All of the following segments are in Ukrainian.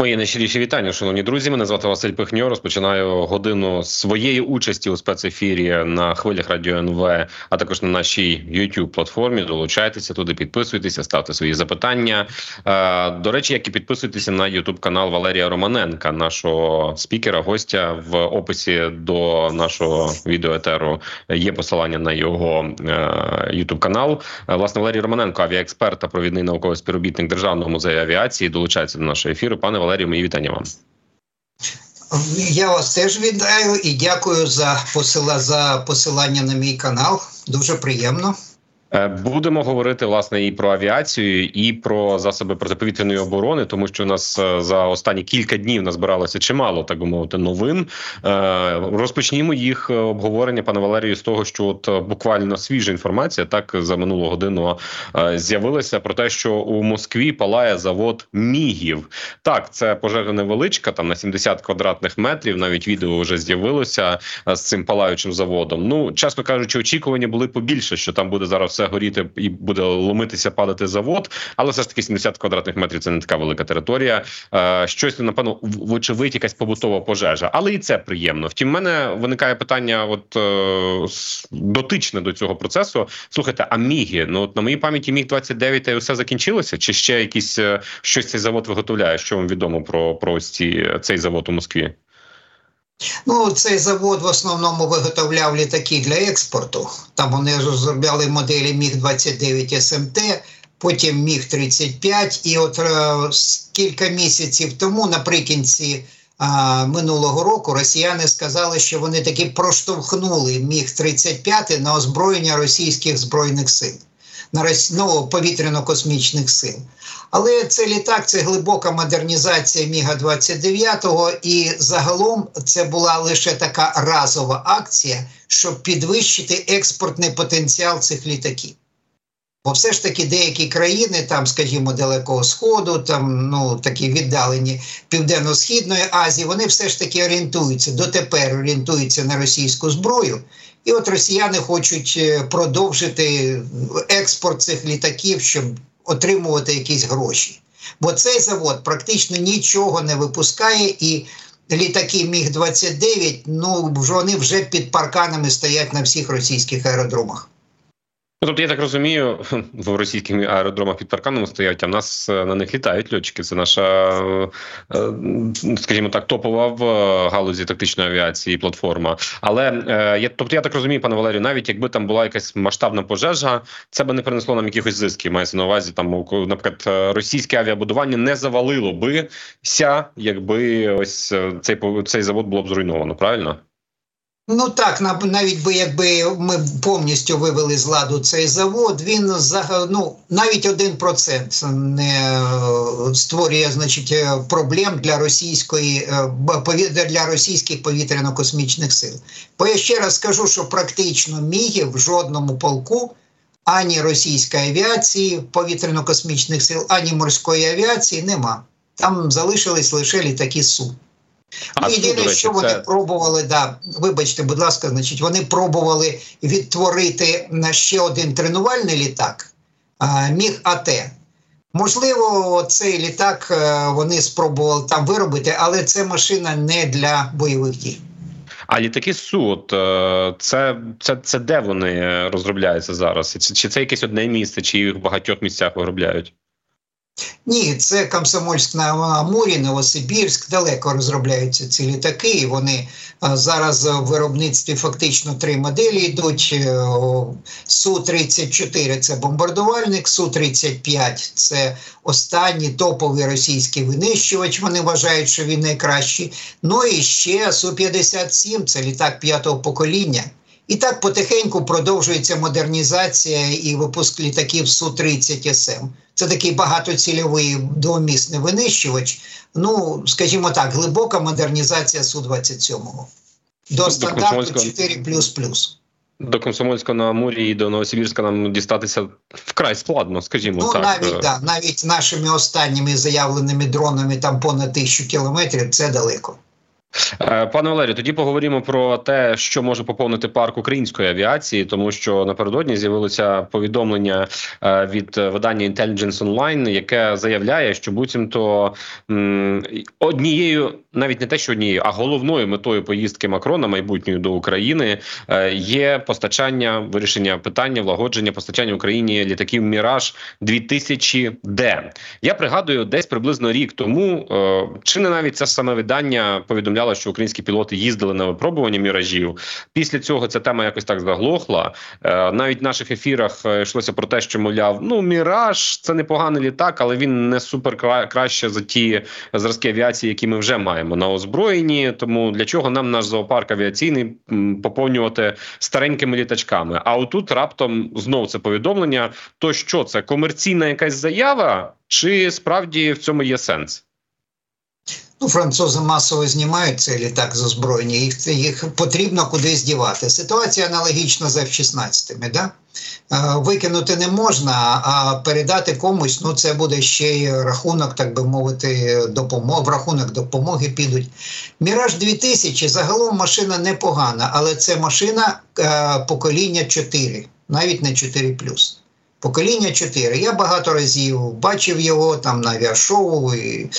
Моє найщиріші вітання, шановні друзі. Мене звати Василь Пихньо. Розпочинаю годину своєї участі у спецефірі на хвилях радіо НВ, а також на нашій youtube платформі. Долучайтеся туди, підписуйтеся, ставте свої запитання. Е, до речі, як і підписуйтеся на youtube канал Валерія Романенка, нашого спікера, гостя в описі до нашого відеоетеру є посилання на його youtube канал. Е, власне, Валерій Романенко, авіаексперт та провідний науковий співробітник державного музею авіації, долучається до нашого ефіру. Пане Валерію, мої вітання вам. Я вас теж вітаю і дякую за посила за посилання на мій канал. Дуже приємно. Е, будемо говорити власне і про авіацію, і про засоби протиповітряної оборони, тому що у нас е, за останні кілька днів назбиралося чимало, так би мовити, новин. Е, розпочнімо їх обговорення, пане Валерію, з того, що от буквально свіжа інформація так за минулу годину з'явилася про те, що у Москві палає завод мігів. Так, це пожежа невеличка, там на 70 квадратних метрів. Навіть відео вже з'явилося з цим палаючим заводом. Ну, чесно кажучи, очікування були побільше, що там буде зараз все горіти і буде ломитися, падати завод. Але все ж таки 70 квадратних метрів це не така велика територія. Е, щось напевно, вочевидь, якась побутова пожежа, але і це приємно. Втім, в мене виникає питання, от е, дотичне до цього процесу. Слухайте, а міги? Ну от на моїй пам'яті міг 29 і все закінчилося? Чи ще якісь е, щось цей завод виготовляє? Що вам відомо про, про ці, цей завод у Москві? Ну, цей завод в основному виготовляв літаки для експорту. Там вони розробляли моделі Міг 29 СМТ, потім Міг 35 І от е, кілька місяців тому, наприкінці е, минулого року, росіяни сказали, що вони таки проштовхнули Міг 35 на озброєння російських збройних сил на ну, повітряно-космічних сил. Але це літак це глибока модернізація Міга 29 і загалом це була лише така разова акція, щоб підвищити експортний потенціал цих літаків. Бо все ж таки деякі країни, там, скажімо, Далекого Сходу, там ну такі віддалені Південно-Східної Азії, вони все ж таки орієнтуються дотепер орієнтуються на російську зброю. І от росіяни хочуть е, продовжити експорт цих літаків, щоб отримувати якісь гроші. Бо цей завод практично нічого не випускає, і літаки Міг 29 ну вони вже під парканами стоять на всіх російських аеродромах. Ну, тобто, я так розумію, в російських аеродромах під парканом стоять, а в нас е, на них літають льотчики. Це наша, е, скажімо так, топова в галузі тактичної авіації платформа. Але е, я тобто, я так розумію, пане Валерію, навіть якби там була якась масштабна пожежа, це би не принесло нам якихось зисків. Мається на увазі, там наприклад, російське авіабудування не завалило бися, якби ось цей цей завод було б зруйновано. Правильно? Ну так, навіть би якби ми повністю вивели з ладу цей завод, він ну, навіть один процент не е, створює значить, е, проблем для російської е, для російських повітряно-космічних сил. Бо я ще раз скажу, що практично мігів в жодному полку ані російської авіації, повітряно-космічних сил, ані морської авіації нема. Там залишились лише літаки Су. А ну, Єдине, речі, що вони це... пробували, да, вибачте, будь ласка, значить, вони пробували відтворити на ще один тренувальний літак, міг АТ. Можливо, цей літак е, вони спробували там виробити, але це машина не для бойових дій. А літаки СУ, от е, це це, це де вони розробляються зараз? Чи це якесь одне місце, чи їх в багатьох місцях виробляють? Ні, це Комсомольськ на Амурі, Новосибірськ, далеко розробляються ці літаки. і Вони зараз в виробництві фактично три моделі йдуть. Е, Су-34 це бомбардувальник, Су-35 це останній топовий російський винищувач. Вони вважають, що він найкращий. Ну і ще Су-57 це літак п'ятого покоління. І так потихеньку продовжується модернізація і випуск літаків Су-30 СМ. Це такий багатоцільовий двомісний винищувач. Ну, скажімо так, глибока модернізація Су-27 до стандарту 4++. До Комсомольського на Амурі і до Новосибірська нам дістатися вкрай складно, скажімо ну, так. Навіть да, навіть нашими останніми заявленими дронами там понад тисячу кілометрів це далеко. Е, пане Валерію, тоді поговоримо про те, що може поповнити парк української авіації, тому що напередодні з'явилося повідомлення е, від видання Intelligence Online, яке заявляє, що буцімто однією, навіть не те, що однією, а головною метою поїздки Макрона майбутньої до України е, є постачання вирішення питання влагодження постачання Україні літаків Міраж 2000 д Я пригадую, десь приблизно рік тому чи не навіть це саме видання повідомляє повідомляла, що українські пілоти їздили на випробування міражів. Після цього ця тема якось так заглохла. Е, навіть в наших ефірах е, йшлося про те, що мовляв, ну міраж це непоганий літак, але він не супер краще за ті зразки авіації, які ми вже маємо на озброєнні. Тому для чого нам наш зоопарк авіаційний поповнювати старенькими літачками? А отут раптом знов це повідомлення: то що це комерційна якась заява, чи справді в цьому є сенс? Ну, французи масово знімають цей літак з озброєння, їх їх потрібно кудись дівати. Ситуація аналогічна з F-16. Да? Е, викинути не можна, а передати комусь ну це буде ще й рахунок, так би мовити, допомог, в рахунок допомоги підуть. Міраж 2000 загалом машина непогана, але це машина е, покоління 4, навіть не 4 Покоління 4. Я багато разів бачив його там на авіашоу, і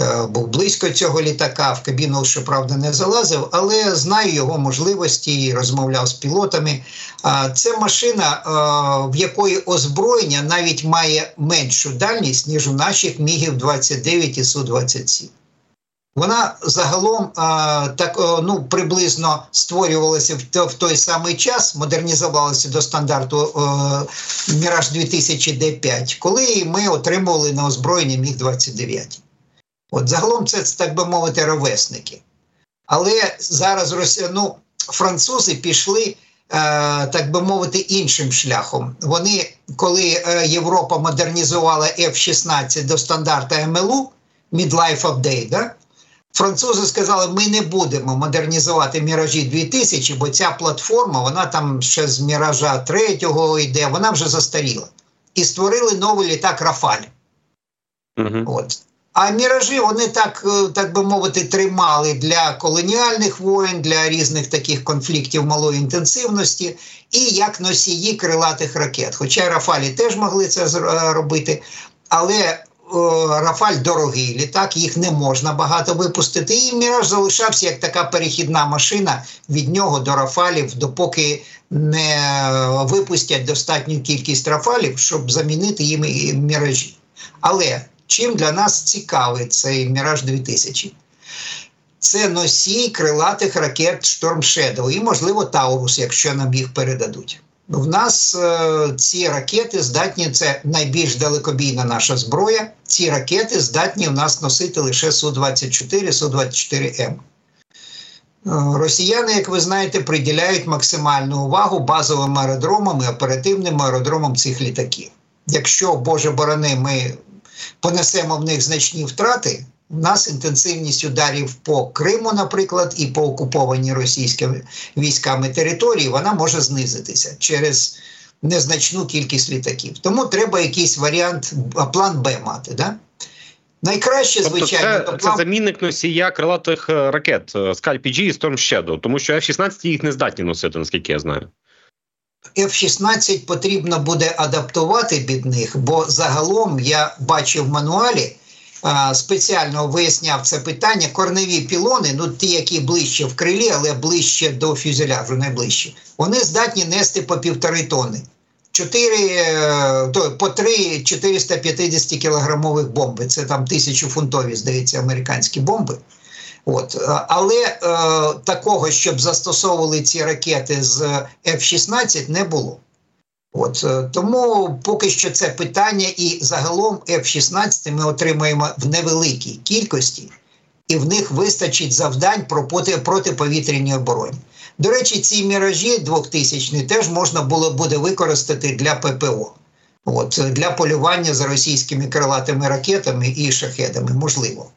е, був близько цього літака. В кабіну, щоправда, не залазив, але знаю його можливості і розмовляв з пілотами. А це машина, е, в якої озброєння навіть має меншу дальність, ніж у наших мігів 29 і су 27 вона загалом так ну приблизно створювалася в, той самий час, модернізувалася до стандарту Міраж 2000 Д5, коли ми отримували на озброєння Міг 29 От загалом це так би мовити, ровесники. Але зараз ну, французи пішли. Так би мовити, іншим шляхом. Вони, коли е, Європа модернізувала F-16 до стандарту МЛУ, Midlife Update, да, Французи сказали, ми не будемо модернізувати міражі 2000, бо ця платформа, вона там ще з міража 3 йде, вона вже застаріла. І створили новий літак Рафаль. Угу. От. А міражі вони так е, так би мовити тримали для колоніальних воєн, для різних таких конфліктів малої інтенсивності і як носії крилатих ракет. Хоча Рафалі теж могли це робити, але Рафаль дорогий літак, їх не можна багато випустити. І Міраж залишався як така перехідна машина від нього до Рафалів, допоки не випустять достатню кількість Рафалів, щоб замінити їм міражі. Але чим для нас цікавий цей Міраж 2000? Це носій крилатих ракет Storm Shadow і, можливо, Таурус, якщо нам їх передадуть. В нас е, ці ракети здатні, це найбільш далекобійна наша зброя. Ці ракети здатні в нас носити лише Су-24, Су-24М. Е, росіяни, як ви знаєте, приділяють максимальну увагу базовим аеродромам і оперативним аеродромам цих літаків. Якщо, Боже борони, ми понесемо в них значні втрати, у нас інтенсивність ударів по Криму, наприклад, і по окупованій російськими військами території, вона може знизитися через незначну кількість літаків. Тому треба якийсь варіант, план Б мати. Да? Найкраще, тобто звичайно, це, це замінник носія крилатих е, ракет SCALP-EG і Storm Shadow, тому що F-16 їх не здатні носити, наскільки я знаю. F-16 потрібно буде адаптувати від них, бо загалом я бачив в мануалі спеціально виясняв це питання. Корневі пілони, ну ті, які ближче в крилі, але ближче до фюзеляжу, найближче, вони здатні нести по півтори тони. 4, е, то, по 3 450 кілограмових бомби. Це там тисячофунтові, здається, американські бомби. От. Е, але е, такого, щоб застосовували ці ракети з F-16, не було. От е, Тому поки що це питання, і загалом F-16 ми отримаємо в невеликій кількості, і в них вистачить завдань про протиповітряній обороні. До речі, ці міражі 2000 теж можна було буде використати для ППО, От, для полювання за російськими крилатими ракетами і шахедами, можливо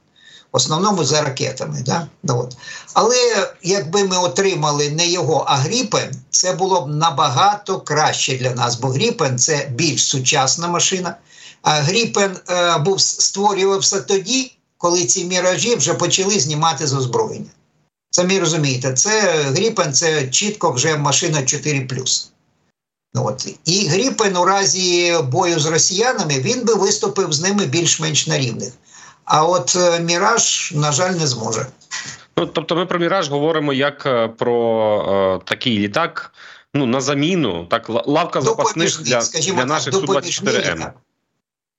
в основному за ракетами. Да? Ну, от. Але якби ми отримали не його, а Гріпен, це було б набагато краще для нас, бо Гріпен це більш сучасна машина. А Гріпен е, був створювався тоді, коли ці міражі вже почали знімати з озброєння. Самі розумієте, це Гріпен це чітко вже машина 4 Ну, От. І Гріпен у разі бою з росіянами він би виступив з ними більш-менш на рівних. А от е, Міраж, на жаль, не зможе. Ну тобто, ми про Міраж говоримо як е, про е, такий літак. Ну на заміну, так лавка запасних для, для наших су 24 м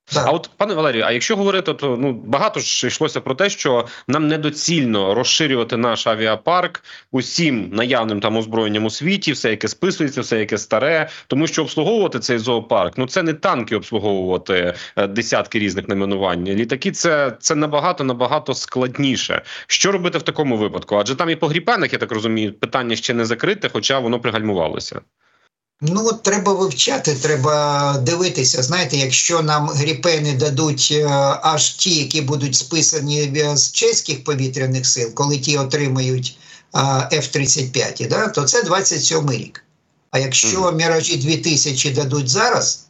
так. А от пане Валерію, а якщо говорити, то ну багато ж йшлося про те, що нам недоцільно розширювати наш авіапарк усім наявним там озброєнням у світі, все, яке списується, все яке старе, тому що обслуговувати цей зоопарк, ну це не танки обслуговувати е, десятки різних найменувань. Літаки це це набагато набагато складніше. Що робити в такому випадку? Адже там і по гріпенах, я так розумію, питання ще не закрите, хоча воно пригальмувалося. Ну, треба вивчати, треба дивитися. Знаєте, якщо нам гріпени дадуть е, аж ті, які будуть списані з чеських повітряних сил, коли ті отримають F-35, да, то це 27 рік. А якщо міражі 2000 дадуть зараз,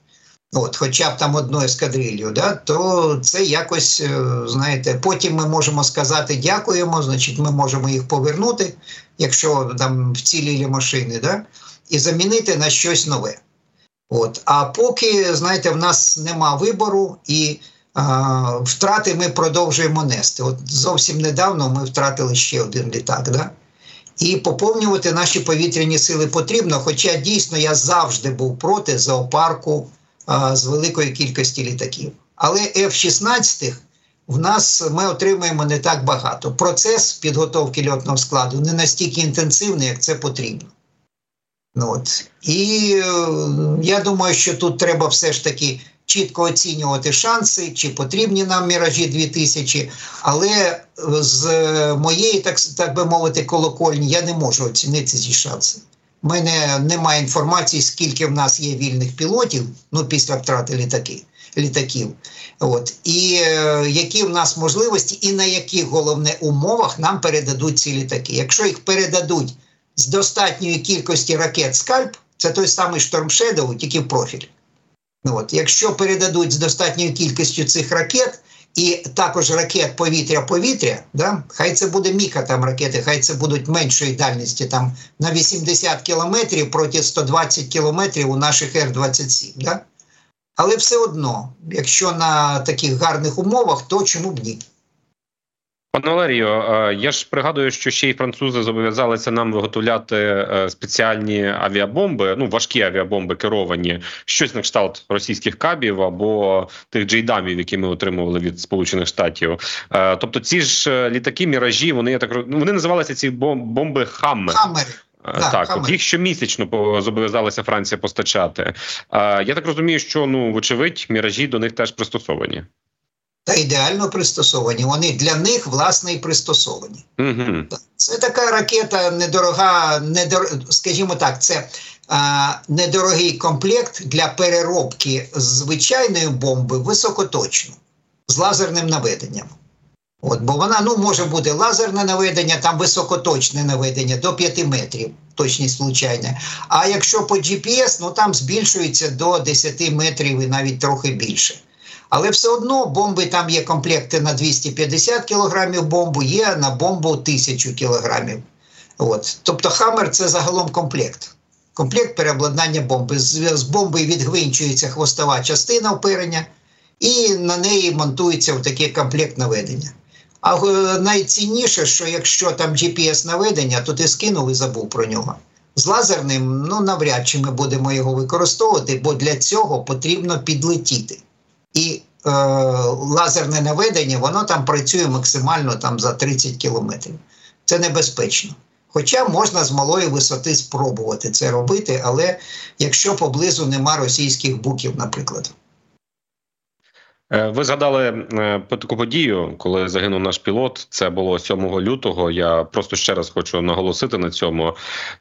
от, хоча б там одну ескадрилью, да, то це якось, е, знаєте, потім ми можемо сказати дякуємо, значить, ми можемо їх повернути, якщо там вцілілі машини. Да, і замінити на щось нове. От. А поки, знаєте, в нас нема вибору і а, втрати ми продовжуємо нести. От Зовсім недавно ми втратили ще один літак. Да? І поповнювати наші повітряні сили потрібно. Хоча дійсно я завжди був проти зоопарку а, з великої кількості літаків. Але F-16 в нас ми отримуємо не так багато. Процес підготовки льотного складу не настільки інтенсивний, як це потрібно. Ну, от. І е, я думаю, що тут треба все ж таки чітко оцінювати шанси, чи потрібні нам міражі 2000, але з моєї, так так би мовити, колокольні я не можу оцінити ці шанси. У мене немає інформації, скільки в нас є вільних пілотів, ну після втрати літаки, літаків. От. І е, які в нас можливості, і на яких головне умовах нам передадуть ці літаки. Якщо їх передадуть з достатньої кількості ракет скальп, це той самий Storm Shadow, тільки в профіль. Ну, от. Якщо передадуть з достатньою кількістю цих ракет, і також ракет повітря-повітря, да? хай це буде міка там ракети, хай це будуть меншої дальності там на 80 кілометрів проти 120 кілометрів у наших Р-27. Да? Але все одно, якщо на таких гарних умовах, то чому б ні? Пане Валерію, е, я ж пригадую, що ще й французи зобов'язалися нам виготовляти е, спеціальні авіабомби, ну важкі авіабомби керовані, щось на кшталт російських кабів або тих джейдамів, які ми отримували від Сполучених Штатів. Е, тобто, ці ж літаки, міражі, вони я так ну, вони називалися ці бомби Хаммер. Хаммер. Так, так їх щомісячно зобов'язалася Франція постачати. Я так розумію, що ну вочевидь міражі до них теж пристосовані та ідеально пристосовані. Вони для них власне і пристосовані. Угу. Це така ракета недорога, недор... скажімо так, це а, недорогий комплект для переробки звичайної бомби високоточно з лазерним наведенням. От, Бо вона ну, може бути лазерне наведення, там високоточне наведення до 5 метрів, точність влучання. А якщо по GPS, ну там збільшується до 10 метрів і навіть трохи більше. Але все одно бомби там є комплекти на 250 кілограмів бомбу, є на бомбу 1000 кілограмів. От. Тобто Хаммер це загалом комплект. Комплект переобладнання бомби. З, з бомби відгвинчується хвостова частина оперення, і на неї монтується такий комплект наведення. А е, найцінніше, що якщо там GPS наведення, то ти скинув і забув про нього. З лазерним, ну навряд чи ми будемо його використовувати, бо для цього потрібно підлетіти і е, лазерне наведення, воно там працює максимально там за 30 кілометрів. Це небезпечно. Хоча можна з малої висоти спробувати це робити, але якщо поблизу нема російських буків, наприклад. Е, ви згадали е, таку подію, коли загинув наш пілот. Це було 7 лютого. Я просто ще раз хочу наголосити на цьому.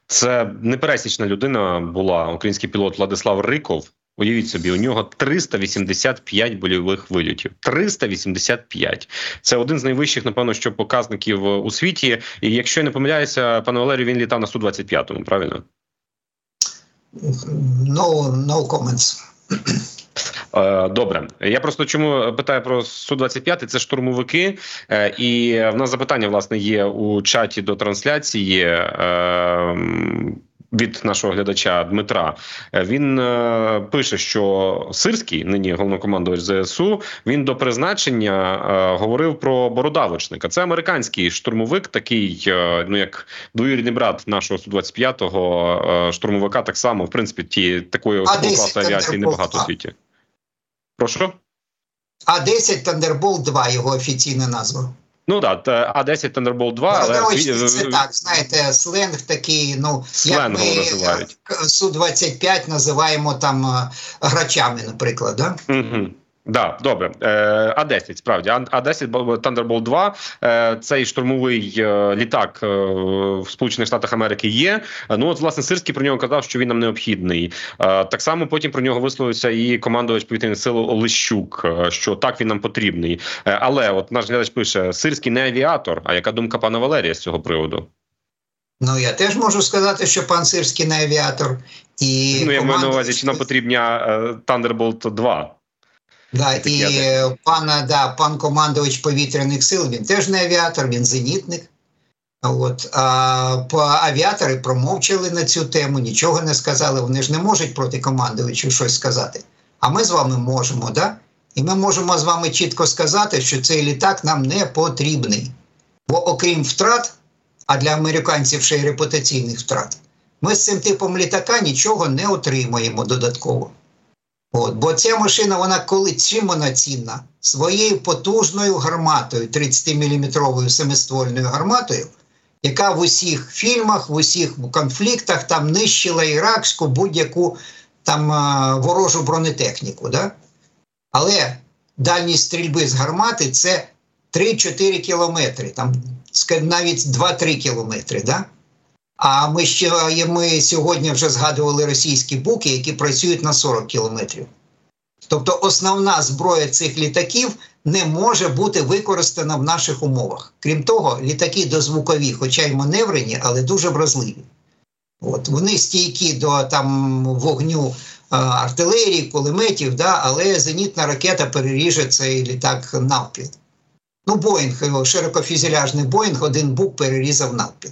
Це непересічна людина була український пілот Владислав Риков. Уявіть собі, у нього 385 больових вильотів. 385. Це один з найвищих, напевно, що показників у світі. І якщо я не помиляюся, пане Валерію, він літав на су 25 му правильно? No, no comments. Е, добре, я просто чому питаю про су 25 Це штурмовики, е, і в нас запитання власне є у чаті до трансляції. Е, від нашого глядача Дмитра він е, пише, що Сирський, нині головнокомандувач ЗСУ, він до призначення е, говорив про бородавочника. Це американський штурмовик, такий, е, ну як двоюрідний брат нашого су 25 го штурмовика. Так само, в принципі, ті такої класу авіації небагато у світі. Прошу? А-10 Thunderbolt 2 його офіційна назва. Ну так, А10 Thunderbolt 2, але це так, знаєте, сленг такий, ну як ми називають. Су-25 називаємо там е, грачами, наприклад. да? Угу. Да, добре. Е, А-10, справді. А-10 Thunderbolt 2 е, цей штурмовий е, літак в Сполучених Штатах Америки є. Ну от власне Сирський про нього казав, що він нам необхідний. Так само потім про нього висловився і командувач повітряних сил Олещук, що так він нам потрібний. Але от наш глядач пише: Сирський не авіатор. А яка думка пана Валерія з цього приводу? Ну я теж можу сказати, що пан Сирський не авіатор і ну я маю на увазі, чи нам потрібня Thunderbolt 2? Да, І пана, да, пан командувач повітряних сил, він теж не авіатор, він зенітник. От, а Авіатори промовчали на цю тему, нічого не сказали. Вони ж не можуть проти командувачу щось сказати. А ми з вами можемо, да? І ми можемо з вами чітко сказати, що цей літак нам не потрібний. Бо окрім втрат, а для американців ще й репутаційних втрат, ми з цим типом літака нічого не отримаємо додатково. От, Бо ця машина, вона коли чим вона цінна? Своєю потужною гарматою, 30-мм семиствольною гарматою, яка в усіх фільмах, в усіх конфліктах там нищила іракську будь-яку там ворожу бронетехніку. Да? Але дальність стрільби з гармати це 3-4 кілометри, там навіть 2-3 кілометри. Да? А ми ще ми сьогодні вже згадували російські буки, які працюють на 40 кілометрів. Тобто основна зброя цих літаків не може бути використана в наших умовах. Крім того, літаки дозвукові, хоча й маневрені, але дуже вразливі. От, Вони стійкі до там вогню а, артилерії, кулеметів, да, але зенітна ракета переріже цей літак навпіл. Ну, Боїнг, широкофюзеляжний Боїнг, один бук перерізав навпіл.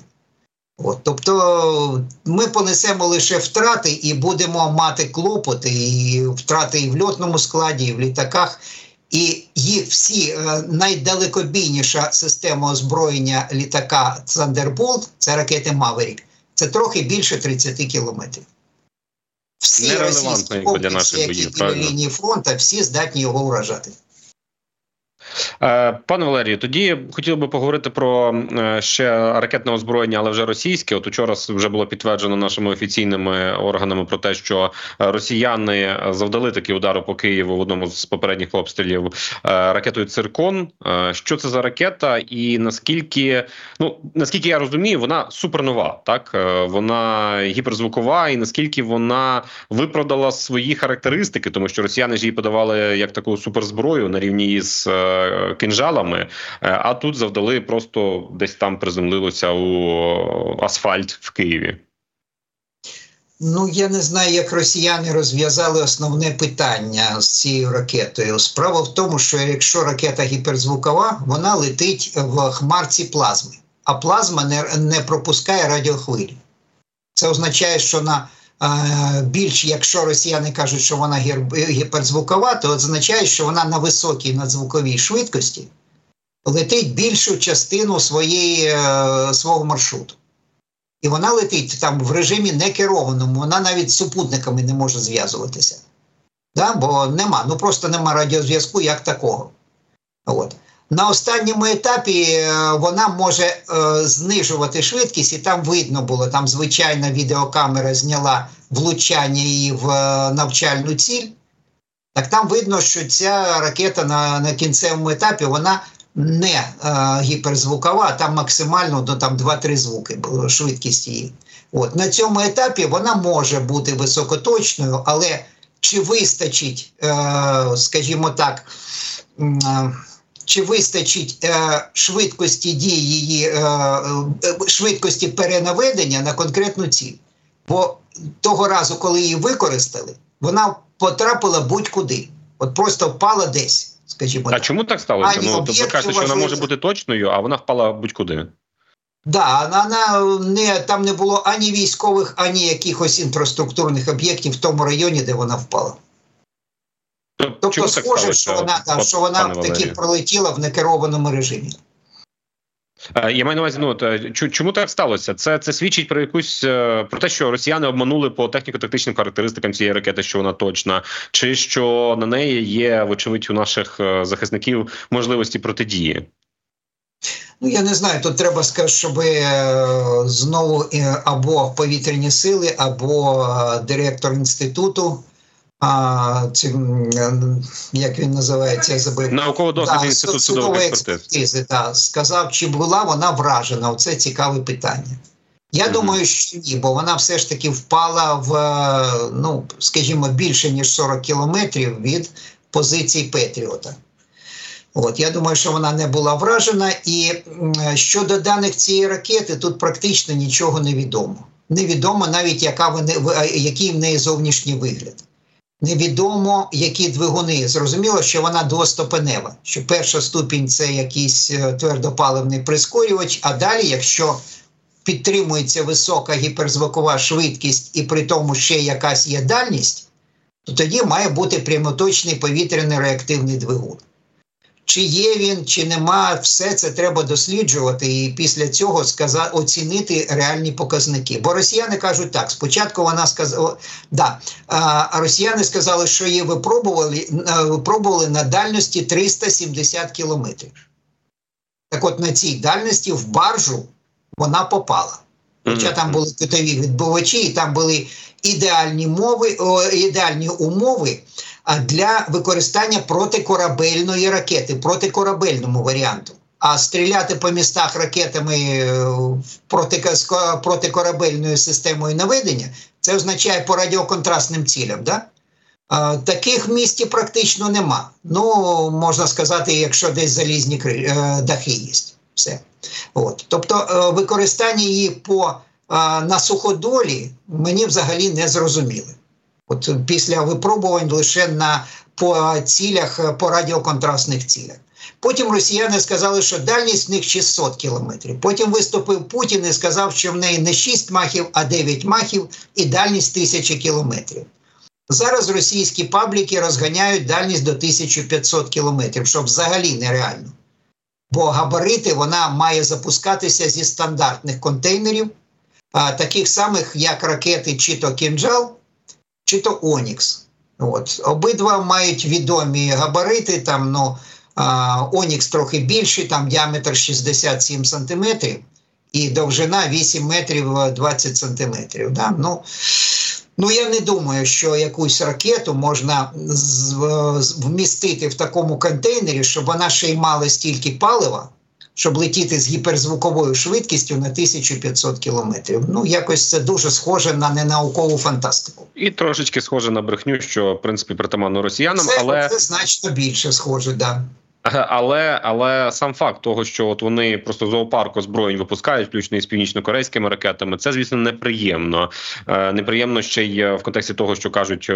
От, Тобто ми понесемо лише втрати і будемо мати клопоти, і втрати і в льотному складі, і в літаках. І їх всі е, найдалекобійніша система озброєння літака Thunderbolt – це ракети Maverick, це трохи більше 30 кілометрів. Всі російські комплекси, які біля лінії фронту, всі здатні його вражати. Е, пане Валерію, тоді хотів би поговорити про е, ще ракетне озброєння, але вже російське. От учора вже було підтверджено нашими офіційними органами про те, що росіяни завдали такі удари по Києву в одному з попередніх обстрілів е, ракетою Циркон. Що це за ракета, і наскільки ну наскільки я розумію, вона супернова, так вона гіперзвукова, і наскільки вона виправдала свої характеристики, тому що росіяни ж її подавали як таку суперзброю на рівні із кинжалами, е, а тут завдали просто десь там приземлилося у асфальт в Києві. Ну, я не знаю, як росіяни розв'язали основне питання з цією ракетою. Справа в тому, що якщо ракета гіперзвукова, вона летить в хмарці плазми, а плазма не не пропускає радіохвилі. Це означає, що на більш, якщо росіяни кажуть, що вона гіперзвукова, то означає, що вона на високій надзвуковій швидкості летить більшу частину своєї, е, свого маршруту. І вона летить там в режимі некерованому, вона навіть з супутниками не може зв'язуватися. Да? Бо нема, ну просто нема радіозв'язку як такого. От. На останньому етапі е, вона може е, знижувати швидкість, і там видно було, там звичайна відеокамера зняла влучання її в е, навчальну ціль. Так там видно, що ця ракета на на кінцевому етапі вона не е, гіперзвукова, там максимально ну, там 2-3 звуки швидкість її. От На цьому етапі вона може бути високоточною, але чи вистачить, е, скажімо так, е, чи вистачить е, швидкості дії її е, е, швидкості перенаведення на конкретну ціль. Бо того разу, коли її використали, вона потрапила будь-куди. От просто впала десь, скажімо А так. чому так сталося? Ані Ну тобто кажете, що вона може бути точною, а вона впала будь-куди. Да, вона не там не було ані військових, ані якихось інфраструктурних об'єктів в тому районі, де вона впала. Тобто, чому схоже, сталося, що вона да, що вона таки пролетіла в некерованому режимі. Е, Я маю на увазі, ну от, е, чому так сталося? Це це свідчить про якусь е, про те, що росіяни обманули по техніко-тактичним характеристикам цієї ракети, що вона точна, чи що на неї є, вочевидь, у наших захисників можливості протидії. Ну я не знаю, тут треба сказати, щоб знову або повітряні сили, або директор інституту. А, цим, е, як він називається, я забив. Науково-дослідний інститут судових експертиз. експертизи, да, сказав, чи була вона вражена. Оце цікаве питання. Я Мгм. думаю, що ні, бо вона все ж таки впала в, е, ну, скажімо, більше ніж 40 кілометрів від позицій Петріота. От, я думаю, що вона не була вражена. І щодо даних цієї ракети, тут практично нічого не відомо. Невідомо навіть, яка вони, е, який в неї зовнішній вигляд. Невідомо, які двигуни. Зрозуміло, що вона двоступенева. Що перша ступінь це якийсь е, твердопаливний прискорювач, а далі, якщо підтримується висока гіперзвукова швидкість і при тому ще якась є дальність, то тоді має бути прямоточний повітряний реактивний двигун. Чи є він, чи нема, все це треба досліджувати і після цього сказати, оцінити реальні показники. Бо росіяни кажуть так: спочатку вона сказала, да, а росіяни сказали, що її випробували, е, випробували на дальності 370 кілометрів. Так от на цій дальності в баржу вона попала. Хоча там були кутові відбувачі, і там були ідеальні мови, о, ідеальні умови для використання протикорабельної ракети, протикорабельному варіанту. А стріляти по містах ракетами е, проти, протикорабельною системою наведення, це означає по радіоконтрастним цілям. Да? Таких місті практично нема. Ну, можна сказати, якщо десь залізні е, дахи є. Все. От. Тобто е, використання її по, е, на суходолі мені взагалі не зрозуміли. От після випробувань лише на по цілях, по радіоконтрастних цілях. Потім росіяни сказали, що дальність в них 600 кілометрів. Потім виступив Путін і сказав, що в неї не 6 махів, а 9 махів і дальність 1000 кілометрів. Зараз російські пабліки розганяють дальність до 1500 кілометрів, що взагалі нереально. Бо габарити вона має запускатися зі стандартних контейнерів, таких самих, як ракети, чи то кінжал, чи то Онікс. От. Обидва мають відомі габарити. Там, ну, Онікс трохи більший, там діаметр 67 сантиметрів і довжина 8 метрів е, 20 сантиметрів. Да? Ну, Ну, я не думаю, що якусь ракету можна вмістити в такому контейнері, щоб вона ще й мала стільки палива, щоб летіти з гіперзвуковою швидкістю на 1500 кілометрів. Ну, якось це дуже схоже на ненаукову фантастику. І трошечки схоже на брехню, що в принципі притаманно росіянам, Це, але це значно більше схоже, да. Але але сам факт того, що от вони просто зоопарк озброєнь випускають, включно із північно-корейськими ракетами, це звісно неприємно. Е, неприємно ще й в контексті того, що кажуть,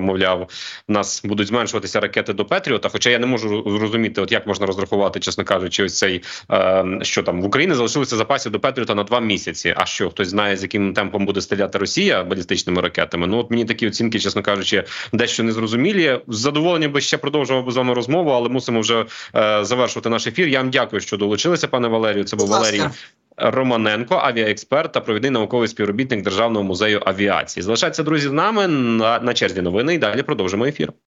мовляв, в нас будуть зменшуватися ракети до Петріота. Хоча я не можу зрозуміти, от як можна розрахувати, чесно кажучи, ось цей е, що там в Україні залишилося запасів до Петріота на два місяці. А що хтось знає, з яким темпом буде стріляти Росія балістичними ракетами? Ну от мені такі оцінки, чесно кажучи, дещо незрозумілі. З задоволенням би ще продовжував з вами розмову, але мусимо вже е, завершувати наш ефір. Я вам дякую, що долучилися, пане Валерію. Це був. Валерій Романенко, авіаексперт та провідний науковий співробітник Державного музею авіації. Залишайтеся друзі з нами на, на черзі новини. І далі продовжимо ефір.